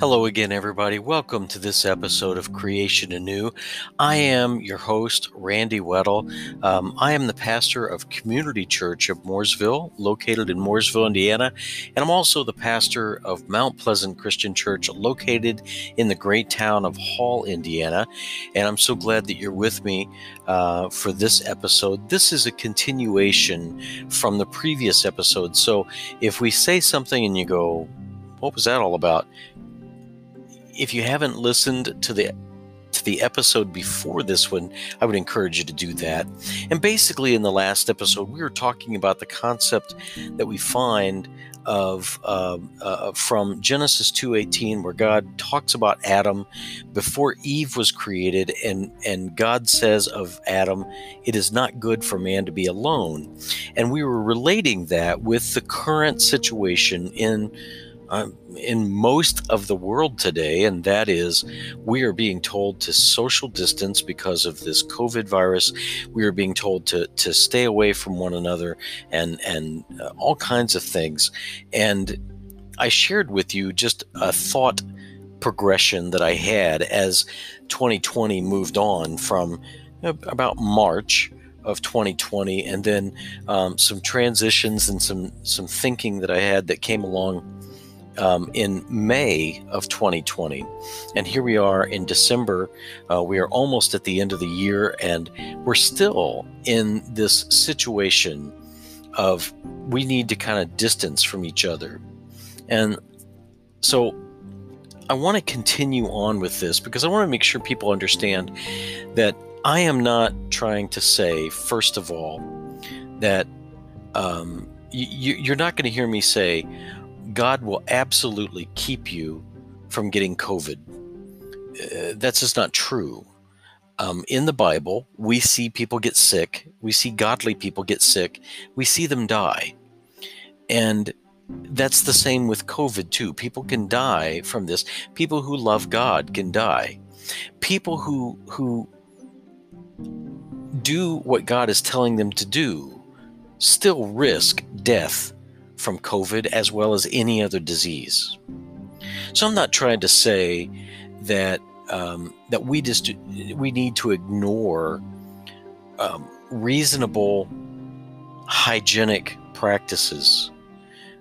Hello again, everybody. Welcome to this episode of Creation Anew. I am your host, Randy Weddle. Um, I am the pastor of Community Church of Mooresville, located in Mooresville, Indiana, and I'm also the pastor of Mount Pleasant Christian Church, located in the great town of Hall, Indiana. And I'm so glad that you're with me uh, for this episode. This is a continuation from the previous episode. So if we say something and you go, what was that all about? If you haven't listened to the to the episode before this one, I would encourage you to do that. And basically, in the last episode, we were talking about the concept that we find of uh, uh, from Genesis 2:18, where God talks about Adam before Eve was created, and and God says of Adam, "It is not good for man to be alone." And we were relating that with the current situation in uh, in most of the world today, and that is we are being told to social distance because of this COVID virus. We are being told to, to stay away from one another and, and uh, all kinds of things. And I shared with you just a thought progression that I had as 2020 moved on from about March of 2020 and then um, some transitions and some some thinking that I had that came along um, in May of 2020. And here we are in December. Uh, we are almost at the end of the year, and we're still in this situation of we need to kind of distance from each other. And so I want to continue on with this because I want to make sure people understand that I am not trying to say, first of all, that um, you, you're not going to hear me say, God will absolutely keep you from getting COVID. Uh, that's just not true. Um, in the Bible, we see people get sick. We see godly people get sick. We see them die. And that's the same with COVID, too. People can die from this. People who love God can die. People who, who do what God is telling them to do still risk death from COVID as well as any other disease. So I'm not trying to say that um, that we just we need to ignore um, reasonable hygienic practices.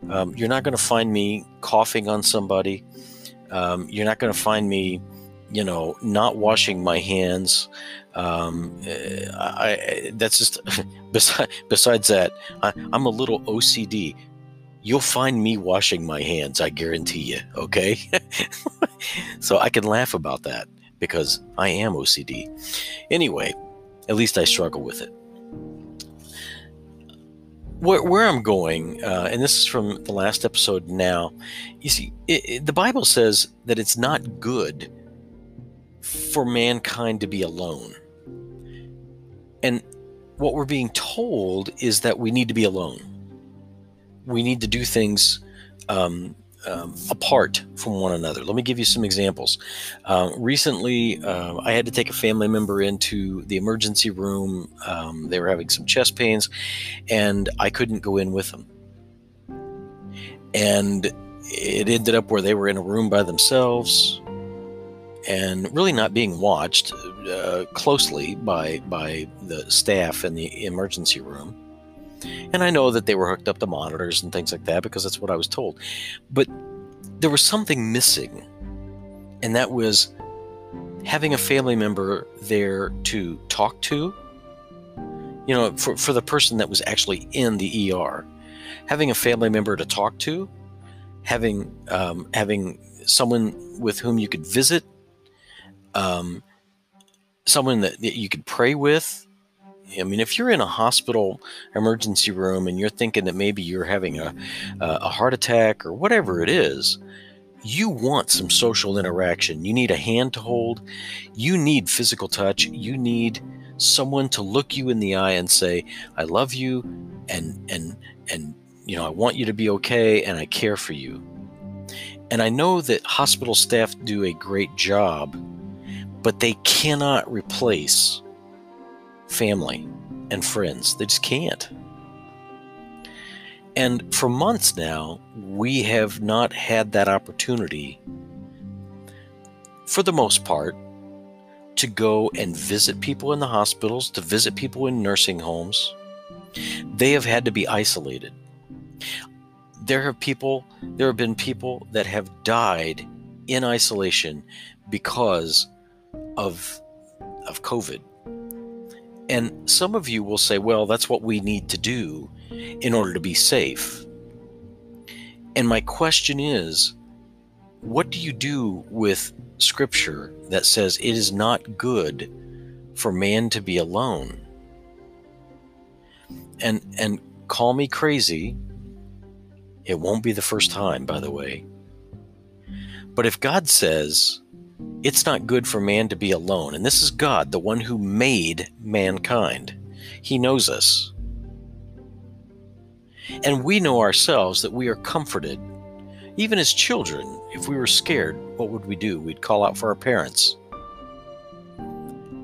Um, you're not going to find me coughing on somebody. Um, you're not going to find me, you know, not washing my hands. Um, I, that's just besides, besides that, I, I'm a little OCD you'll find me washing my hands, I guarantee you, okay? so I can laugh about that because I am OCD. Anyway, at least I struggle with it. Where, where I'm going, uh, and this is from the last episode now, you see, it, it, the Bible says that it's not good for mankind to be alone. And what we're being told is that we need to be alone we need to do things um, um, apart from one another. Let me give you some examples. Uh, recently, uh, I had to take a family member into the emergency room. Um, they were having some chest pains, and I couldn't go in with them. And it ended up where they were in a room by themselves and really not being watched uh, closely by by the staff in the emergency room and I know that they were hooked up to monitors and things like that because that's what I was told. But there was something missing, and that was having a family member there to talk to. You know, for, for the person that was actually in the ER, having a family member to talk to, having um, having someone with whom you could visit, um, someone that, that you could pray with, I mean, if you're in a hospital emergency room and you're thinking that maybe you're having a, a heart attack or whatever it is, you want some social interaction. You need a hand to hold. You need physical touch. You need someone to look you in the eye and say, "I love you," and and and you know, I want you to be okay, and I care for you. And I know that hospital staff do a great job, but they cannot replace family and friends. They just can't. And for months now, we have not had that opportunity for the most part, to go and visit people in the hospitals, to visit people in nursing homes. They have had to be isolated. There have people, there have been people that have died in isolation because of of COVID. And some of you will say, well, that's what we need to do in order to be safe. And my question is, what do you do with scripture that says it is not good for man to be alone? And and call me crazy. It won't be the first time, by the way. But if God says it's not good for man to be alone, and this is God, the one who made mankind, He knows us. And we know ourselves that we are comforted. Even as children, if we were scared, what would we do? We'd call out for our parents.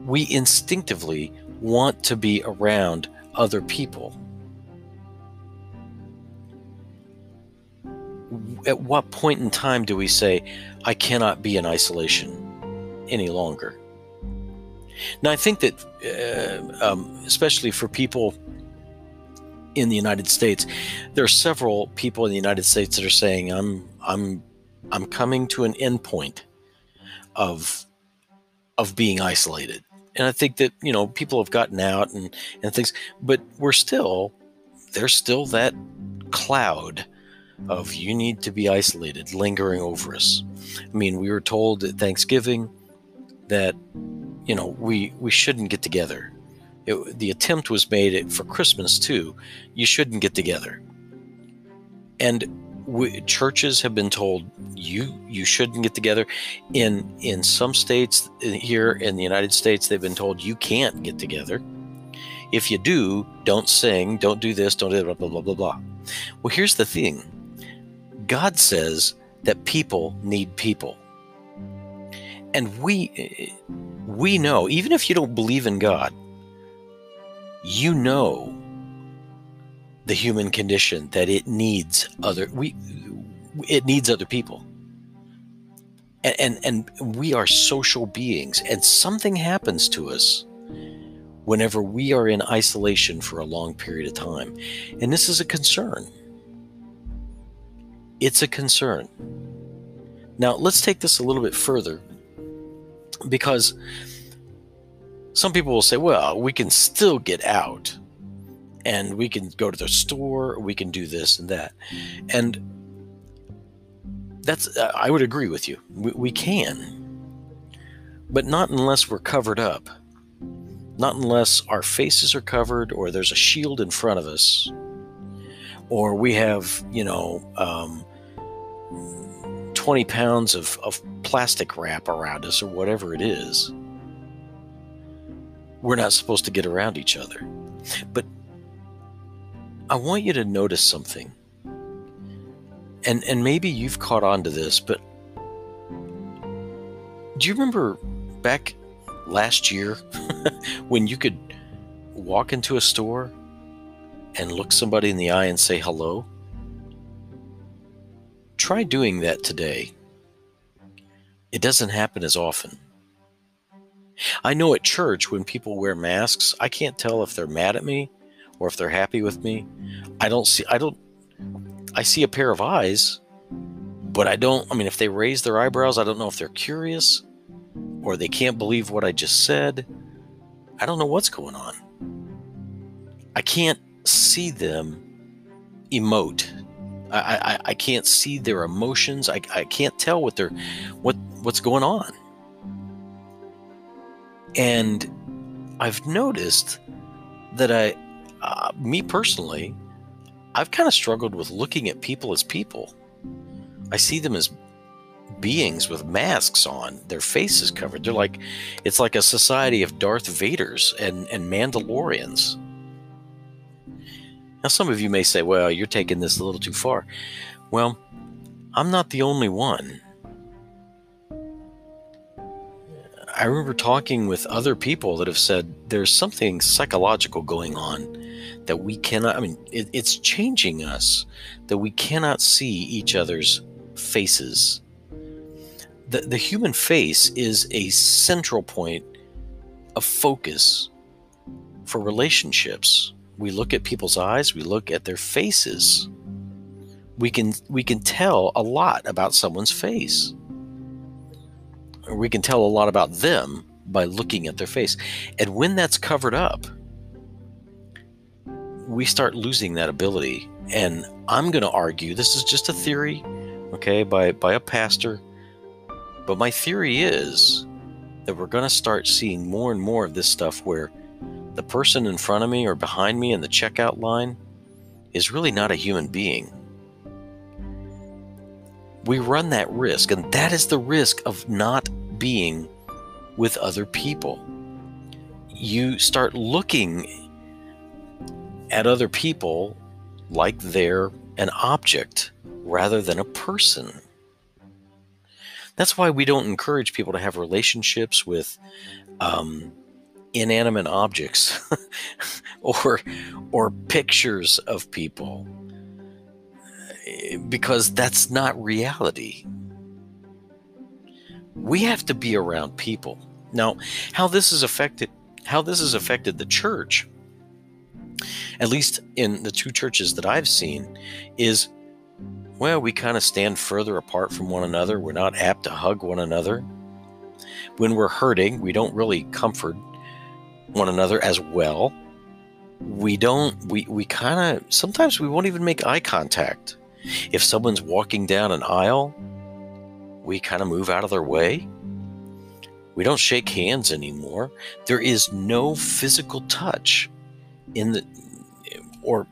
We instinctively want to be around other people. At what point in time do we say, I cannot be in isolation any longer? Now, I think that, uh, um, especially for people in the United States, there are several people in the United States that are saying, "I'm, I'm, I'm coming to an endpoint of, of being isolated." And I think that you know people have gotten out and and things, but we're still there's still that cloud of you need to be isolated lingering over us. I mean, we were told at Thanksgiving that you know we we shouldn't get together. It, the attempt was made for Christmas too. You shouldn't get together, and we, churches have been told you you shouldn't get together. In in some states here in the United States, they've been told you can't get together. If you do, don't sing, don't do this, don't do blah blah blah blah blah. Well, here's the thing God says that people need people. And we we know, even if you don't believe in God, you know the human condition that it needs other we it needs other people. And, and and we are social beings and something happens to us whenever we are in isolation for a long period of time. And this is a concern it's a concern. Now, let's take this a little bit further because some people will say, well, we can still get out and we can go to the store, we can do this and that. And that's, I would agree with you. We, we can, but not unless we're covered up, not unless our faces are covered or there's a shield in front of us or we have, you know, um, 20 pounds of, of plastic wrap around us or whatever it is. We're not supposed to get around each other. But I want you to notice something. And and maybe you've caught on to this, but do you remember back last year when you could walk into a store and look somebody in the eye and say hello? Try doing that today. It doesn't happen as often. I know at church when people wear masks, I can't tell if they're mad at me or if they're happy with me. I don't see I don't I see a pair of eyes, but I don't I mean if they raise their eyebrows, I don't know if they're curious or they can't believe what I just said. I don't know what's going on. I can't see them emote I, I, I can't see their emotions. I, I can't tell what they're what what's going on. And I've noticed that I, uh, me personally, I've kind of struggled with looking at people as people. I see them as beings with masks on, their faces covered. They're like, it's like a society of Darth Vaders and, and Mandalorians. Now, some of you may say, well, you're taking this a little too far. Well, I'm not the only one. I remember talking with other people that have said there's something psychological going on that we cannot, I mean, it, it's changing us, that we cannot see each other's faces. the, the human face is a central point of focus for relationships. We look at people's eyes, we look at their faces. We can we can tell a lot about someone's face. Or we can tell a lot about them by looking at their face. And when that's covered up, we start losing that ability. And I'm going to argue this is just a theory, okay, by by a pastor but my theory is that we're going to start seeing more and more of this stuff where the person in front of me or behind me in the checkout line is really not a human being. We run that risk, and that is the risk of not being with other people. You start looking at other people like they're an object rather than a person. That's why we don't encourage people to have relationships with um, inanimate objects or or pictures of people eh, because that's not reality. We have to be around people. Now, how this has affected how this has affected the church, at least in the two churches that I've seen, is well, we kind of stand further apart from one another. We're not apt to hug one another. When we're hurting, we don't really comfort one another as well. We don't, we, we kind of, sometimes we won't even make eye contact. If someone's walking down an aisle, we kind of move out of their way. We don't shake hands anymore. There is no physical touch in the, or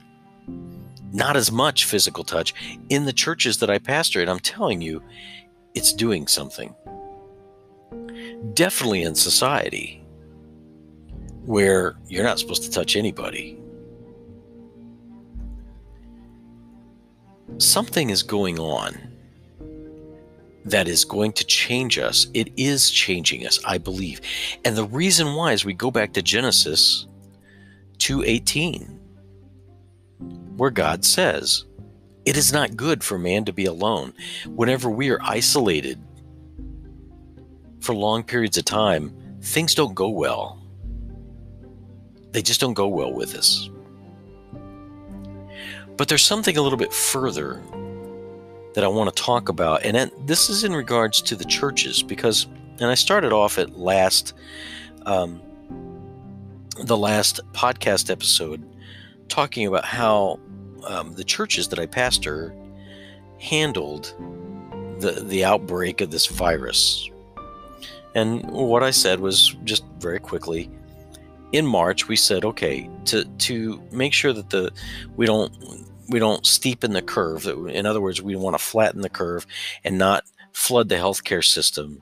not as much physical touch in the churches that I pastor. And I'm telling you, it's doing something. Definitely in society where you're not supposed to touch anybody. Something is going on that is going to change us. It is changing us, I believe. And the reason why is we go back to Genesis 2:18 where God says, It is not good for man to be alone. Whenever we are isolated for long periods of time, things don't go well. They just don't go well with us. But there's something a little bit further that I want to talk about, and this is in regards to the churches because, and I started off at last, um, the last podcast episode, talking about how um, the churches that I pastor handled the the outbreak of this virus. And what I said was just very quickly in March we said okay to to make sure that the we don't we don't steepen the curve in other words we want to flatten the curve and not flood the healthcare system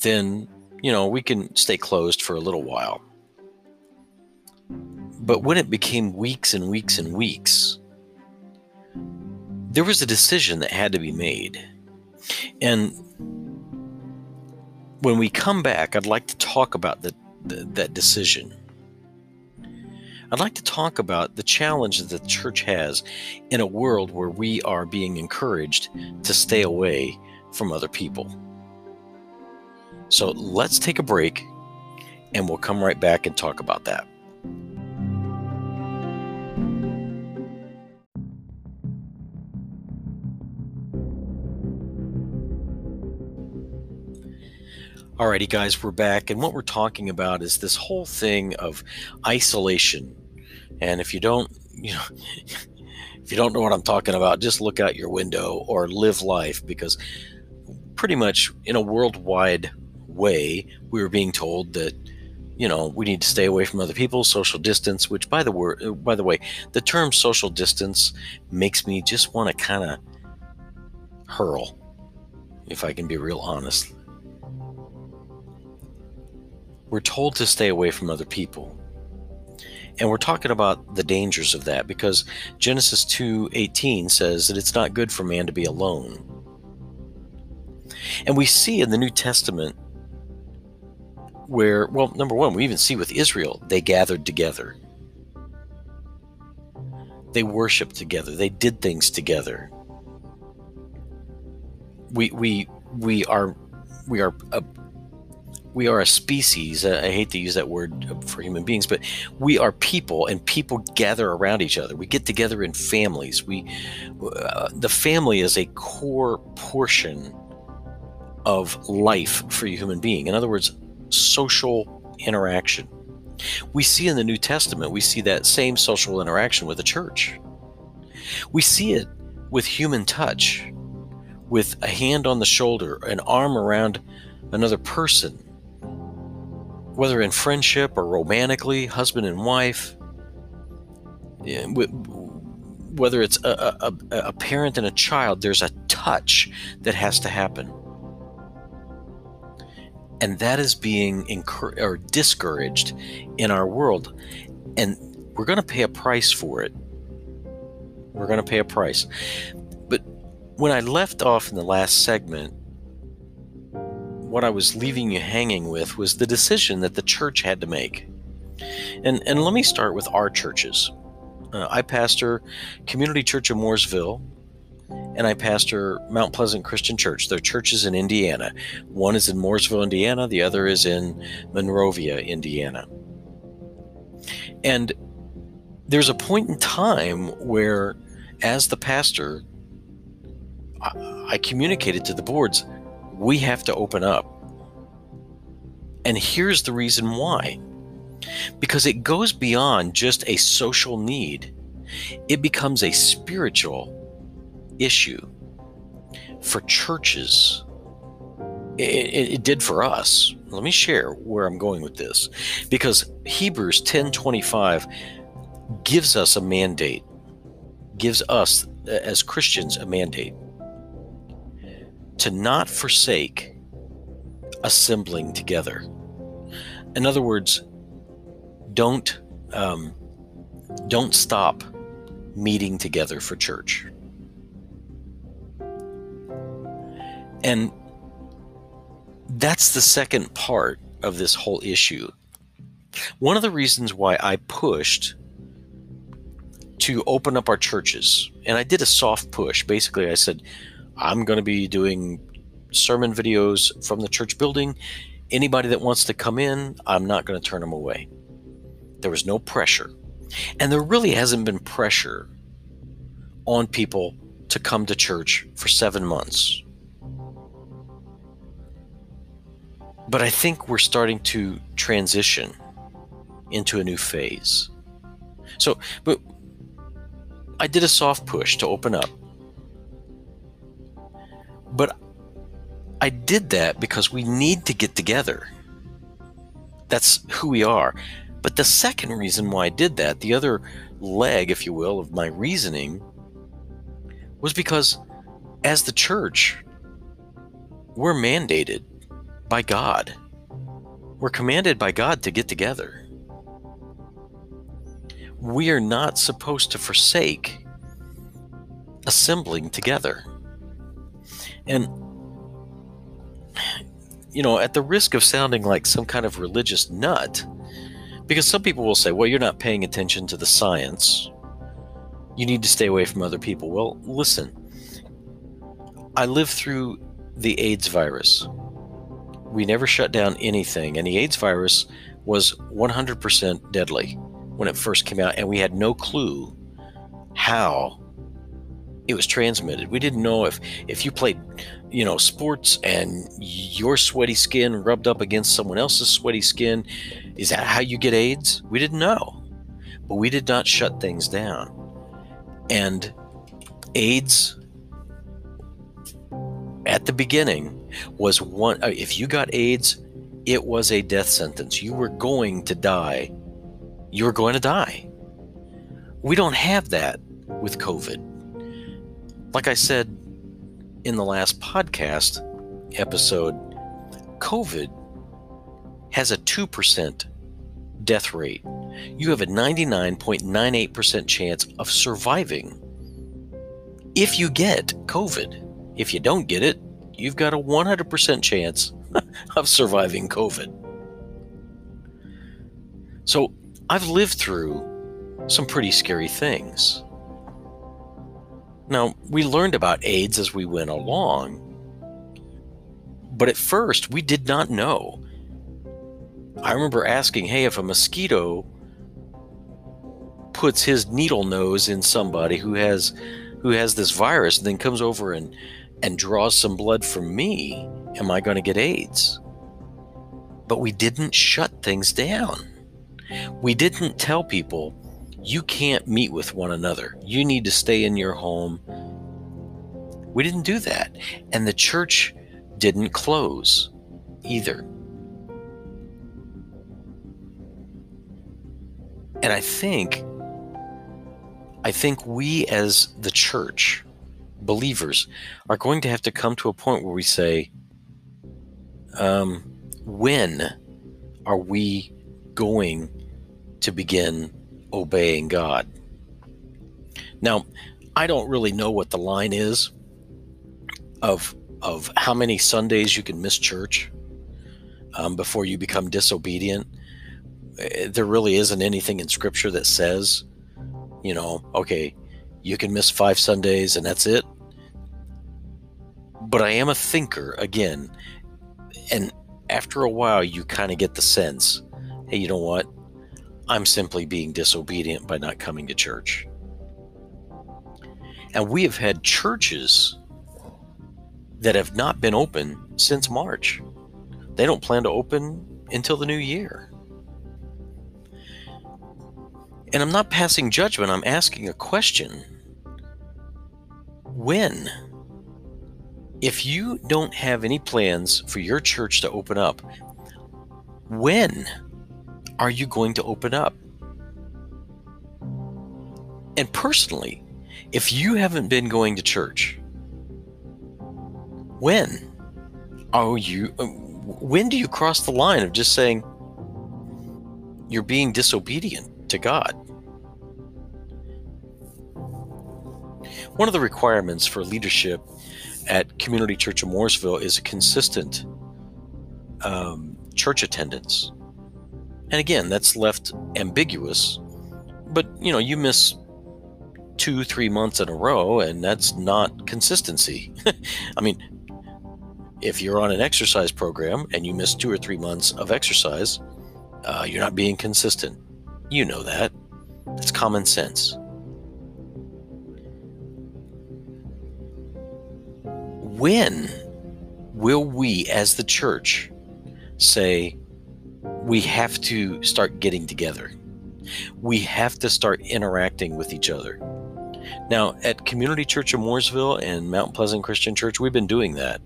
then you know we can stay closed for a little while but when it became weeks and weeks and weeks there was a decision that had to be made. And when we come back, I'd like to talk about the, that decision. I'd like to talk about the challenge that the church has in a world where we are being encouraged to stay away from other people. So let's take a break and we'll come right back and talk about that. Alrighty, guys, we're back, and what we're talking about is this whole thing of isolation. And if you don't, you know, if you don't know what I'm talking about, just look out your window or live life because pretty much in a worldwide way, we were being told that you know we need to stay away from other people, social distance. Which, by the word, uh, by the way, the term social distance makes me just want to kind of hurl, if I can be real honest we're told to stay away from other people. And we're talking about the dangers of that because Genesis 2:18 says that it's not good for man to be alone. And we see in the New Testament where well number 1 we even see with Israel they gathered together. They worshiped together. They did things together. We we we are we are we are a species. I hate to use that word for human beings, but we are people, and people gather around each other. We get together in families. We, uh, the family is a core portion of life for a human being. In other words, social interaction. We see in the New Testament, we see that same social interaction with the church. We see it with human touch, with a hand on the shoulder, an arm around another person, whether in friendship or romantically, husband and wife, whether it's a, a, a, parent and a child, there's a touch that has to happen. And that is being encouraged or discouraged in our world. And we're going to pay a price for it. We're going to pay a price. But when I left off in the last segment, what I was leaving you hanging with was the decision that the church had to make. And, and let me start with our churches. Uh, I pastor Community Church of Mooresville, and I pastor Mount Pleasant Christian Church. They're churches in Indiana. One is in Mooresville, Indiana, the other is in Monrovia, Indiana. And there's a point in time where, as the pastor, I, I communicated to the boards we have to open up. And here's the reason why because it goes beyond just a social need, it becomes a spiritual issue for churches. It, it, it, did for us. Let me share where I'm going with this, because Hebrews 10:25 gives us a mandate, gives us as Christians a mandate to not forsake assembling together. In other words, don't um, don't stop meeting together for church. And that's the second part of this whole issue. One of the reasons why I pushed to open up our churches, and I did a soft push. Basically, I said, I'm going to be doing sermon videos from the church building. Anybody that wants to come in, I'm not going to turn them away. There was no pressure. And there really hasn't been pressure on people to come to church for seven months. But I think we're starting to transition into a new phase. So, but I did a soft push to open up but I did that because we need to get together. That's who we are. But the second reason why I did that, the other leg, if you will, of my reasoning, was because as the church, we're mandated by God. We're commanded by God to get together. We are not supposed to forsake assembling together. And, you know, at the risk of sounding like some kind of religious nut, because some people will say, well, you're not paying attention to the science. You need to stay away from other people. Well, listen, I lived through the AIDS virus. We never shut down anything, and the AIDS virus was 100% deadly when it first came out, and we had no clue how it was transmitted. We didn't know if if you played, you know, sports and your sweaty skin rubbed up against someone else's sweaty skin, is that how you get AIDS? We didn't know. But we did not shut things down. And AIDS at the beginning was one uh, if you got AIDS, it was a death sentence. You were going to die. You were going to die. We don't have that with COVID like I said in the last podcast episode, COVID has a 2% death rate. You have a 99.98% chance of surviving if you get COVID. If you don't get it, you've got a 100% chance of surviving COVID. So I've lived through some pretty scary things. Now, we learned about AIDS as we went along, But at first, we did not know. I remember asking, hey, if a mosquito puts his needle nose in somebody who has who has this virus and then comes over and and draws some blood from me, am I going to get AIDS? But we didn't shut things down. We didn't tell people you can't meet with one another. You need to stay in your home. We didn't do that. And the church didn't close either. And I think I think we as the church, believers, are going to have to come to a point where we say, um, when are we going to begin obeying God? Now, I don't really know what the line is of of how many Sundays you can miss church um, before you become disobedient. Eh, there really isn't anything in Scripture that says, you know, okay, you can miss five Sundays and that's it. But I am a thinker again, and after a while, you kind of get the sense, hey, you know what? I'm simply being disobedient by not coming to church. And we have had churches that have not been open since March. They don't plan to open until the new year. And I'm not passing judgment, I'm asking a question. When? If you don't have any plans for your church to open up, when are you going to open up? And personally, if you haven't been going to church, when are you uh, when do you cross the line of just saying you're being disobedient to God? One of the requirements for leadership at Community Church of Mooresville is a consistent um, church attendance. And again, that's left ambiguous. But, you know, you miss two, three months in a row, and that's not consistency. I mean, if you're on an exercise program and you miss two or three months of exercise, uh, you're not being consistent. You know that. It's common sense. when will we as the church say we have to start getting together? We have to start interacting with each other. Now, at Community Church of Mooresville and Mount Pleasant Christian Church, we've been doing that.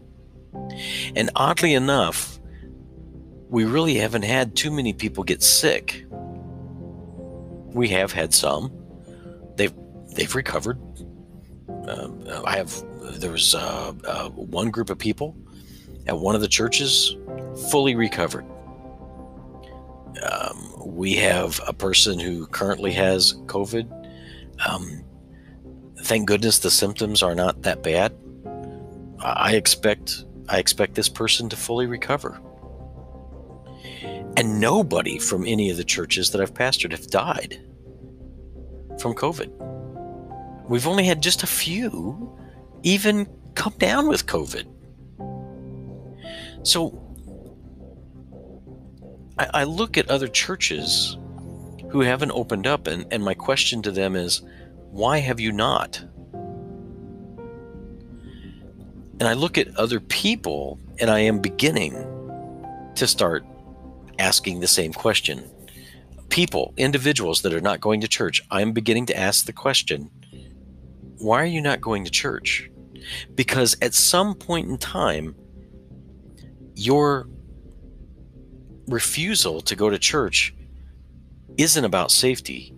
And oddly enough, we really haven't had too many people get sick. We have had some. They've they've recovered. Um, I have there was uh, uh, one group of people at one of the churches fully recovered. We have a person who currently has COVID. Um, thank goodness the symptoms are not that bad. I expect I expect this person to fully recover. And nobody from any of the churches that I've pastored have died from COVID. We've only had just a few even come down with COVID. So I, I look at other churches who haven't opened up, and, and my question to them is, why have you not? And I look at other people, and I am beginning to start asking the same question. People, individuals that are not going to church, I'm beginning to ask the question why are you not going to church? Because at some point in time, your refusal to go to church isn't about safety.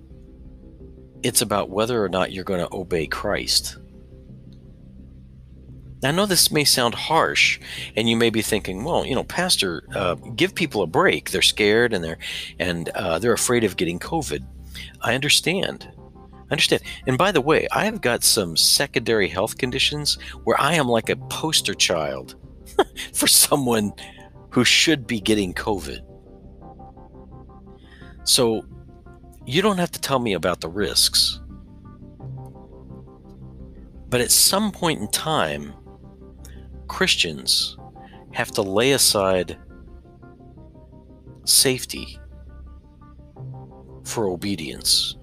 It's about whether or not you're going to obey Christ. Now, I know this may sound harsh, and you may be thinking, "Well, you know, Pastor, uh, give people a break. They're scared and they're and uh, they're afraid of getting COVID." I understand, I Understand. And by the way, I have got some secondary health conditions where I am like a poster child for someone who should be getting COVID. So you don't have to tell me about the risks. But at some point in time, Christians have to lay aside safety for obedience.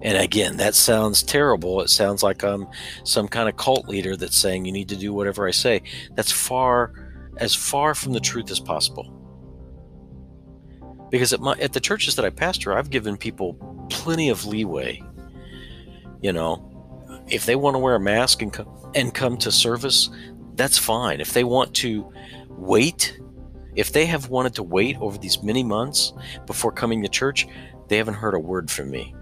And again, that sounds terrible. It sounds like I'm some kind of cult leader that's saying you need to do whatever I say. That's far as far from the truth as possible. Because at my at the churches that I pastor, I've given people plenty of leeway. You know, if they want to wear a mask and come, and come to service, that's fine. If they want to wait, if they have wanted to wait over these many months before coming to church, they haven't heard a word from me.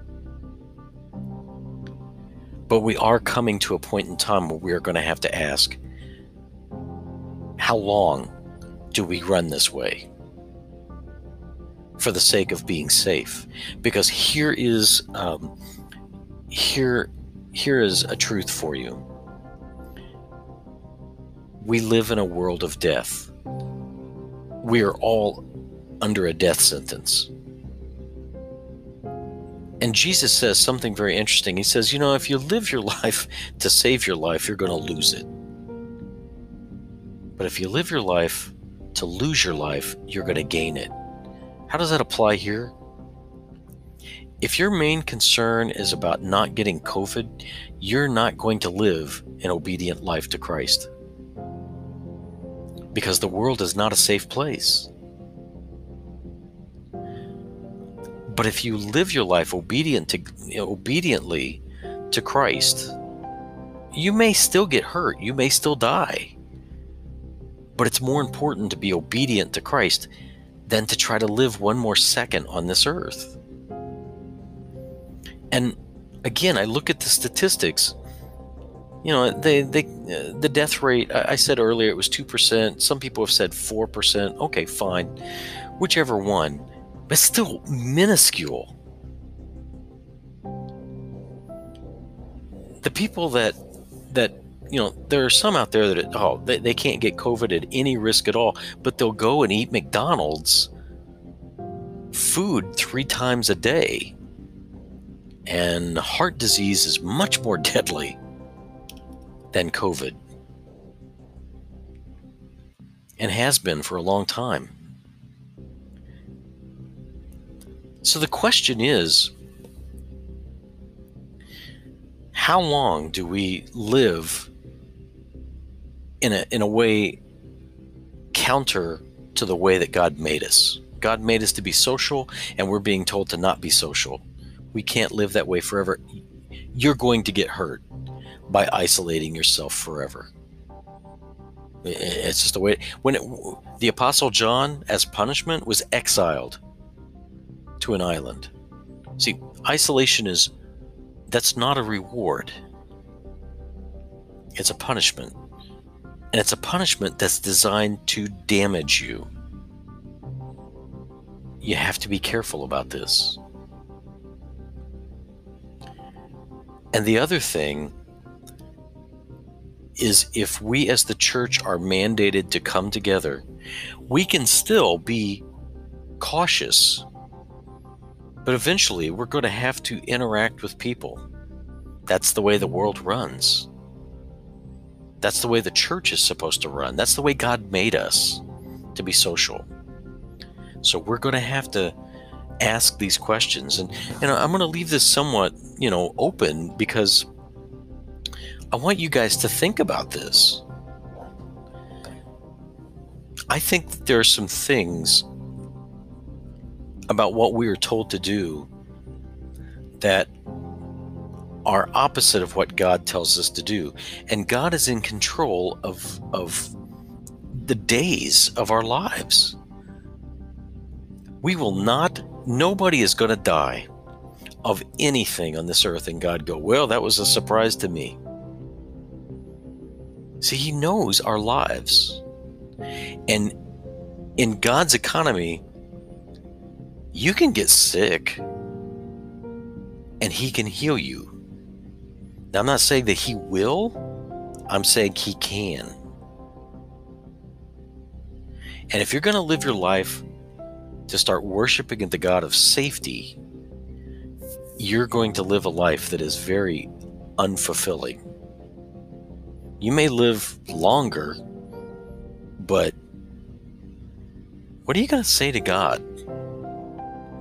But we are coming to a point in time where we are going to have to ask how long do we run this way for the sake of being safe? Because here is um, here here is a truth for you. We live in a world of death. We are all under a death sentence. And Jesus says something very interesting. He says, You know, if you live your life to save your life, you're going to lose it. But if you live your life to lose your life, you're going to gain it. How does that apply here? If your main concern is about not getting COVID, you're not going to live an obedient life to Christ. Because the world is not a safe place. But if you live your life obedient to obediently to Christ, you may still get hurt, you may still die. But it's more important to be obedient to Christ than to try to live one more second on this earth. And again, I look at the statistics. You know, they, they, uh, the death rate. I, I said earlier it was two percent. Some people have said four percent. Okay, fine, whichever one but still minuscule. The people that that you know, there are some out there that oh they, they can't get COVID at any risk at all, but they'll go and eat McDonald's food three times a day. And heart disease is much more deadly than COVID. And has been for a long time. So the question is how long do we live in a in a way counter to the way that God made us? God made us to be social and we're being told to not be social. We can't live that way forever. You're going to get hurt by isolating yourself forever. It's just the way when it, the apostle John as punishment was exiled to an island. See, isolation is that's not a reward. It's a punishment. And it's a punishment that's designed to damage you. You have to be careful about this. And the other thing is if we as the church are mandated to come together, we can still be cautious but eventually, we're going to have to interact with people. That's the way the world runs. That's the way the church is supposed to run. That's the way God made us to be social. So we're going to have to ask these questions. And, and I'm going to leave this somewhat, you know, open because I want you guys to think about this. I think that there are some things about what we are told to do that are opposite of what God tells us to do. And God is in control of, of the days of our lives. We will not, nobody is going to die of anything on this earth and God go, well, that was a surprise to me. See, He knows our lives. And in God's economy, you can get sick and he can heal you. Now, I'm not saying that he will, I'm saying he can. And if you're going to live your life to start worshiping the God of safety, you're going to live a life that is very unfulfilling. You may live longer, But what are you going to say to God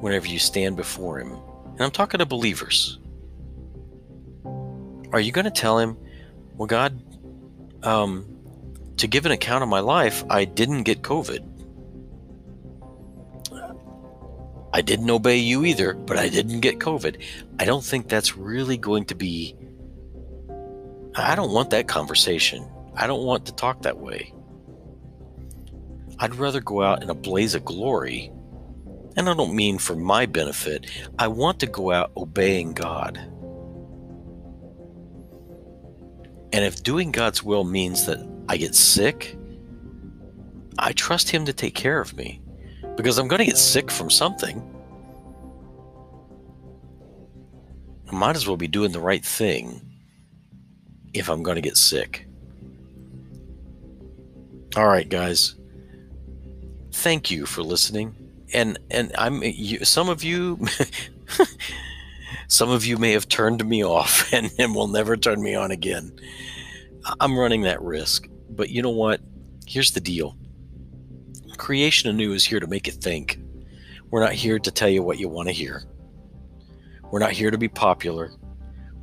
whenever you stand before Him? And I'm talking to believers. Are you going to tell Him, well, God, um, to give an account of my life, I didn't get COVID. I didn't obey you either, but I didn't get COVID. I don't think that's really going to be. I don't want that conversation. I don't want to talk that way. I'd rather go out in a blaze of glory. And I don't mean for my benefit. I want to go out obeying God. And if doing God's will means that I get sick, I trust Him to take care of me because I'm going to get sick from something. I might as well be doing the right thing if I'm going to get sick. All right, guys. Thank you for listening. And and I'm you, some of you some of you may have turned me off and, and will never turn me on again. I'm running that risk. But you know what? Here's the deal. Creation anew is here to make you think. We're not here to tell you what you want to hear. We're not here to be popular.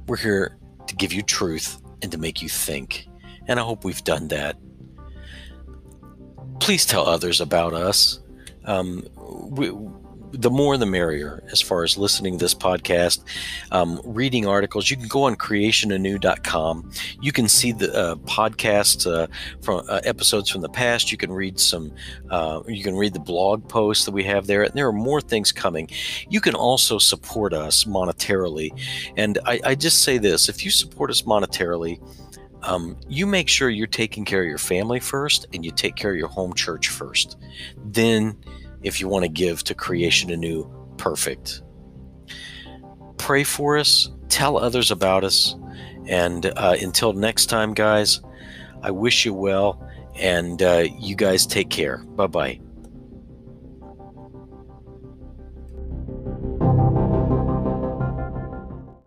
We're here to give you truth and to make you think. And I hope we've done that. Please tell others about us. Um, we, the more the merrier as far as listening to this podcast, um, reading articles. You can go on creationanew.com. You can see the uh, podcasts uh, from uh, episodes from the past. You can read some, uh, you can read the blog posts that we have there. And there are more things coming. You can also support us monetarily. And I, I just say this if you support us monetarily, um, you make sure you're taking care of your family first and you take care of your home church first. Then if you want to give to creation anew, perfect. Pray for us, tell others about us, and uh, until next time, guys, I wish you well, and uh, you guys take care. Bye bye.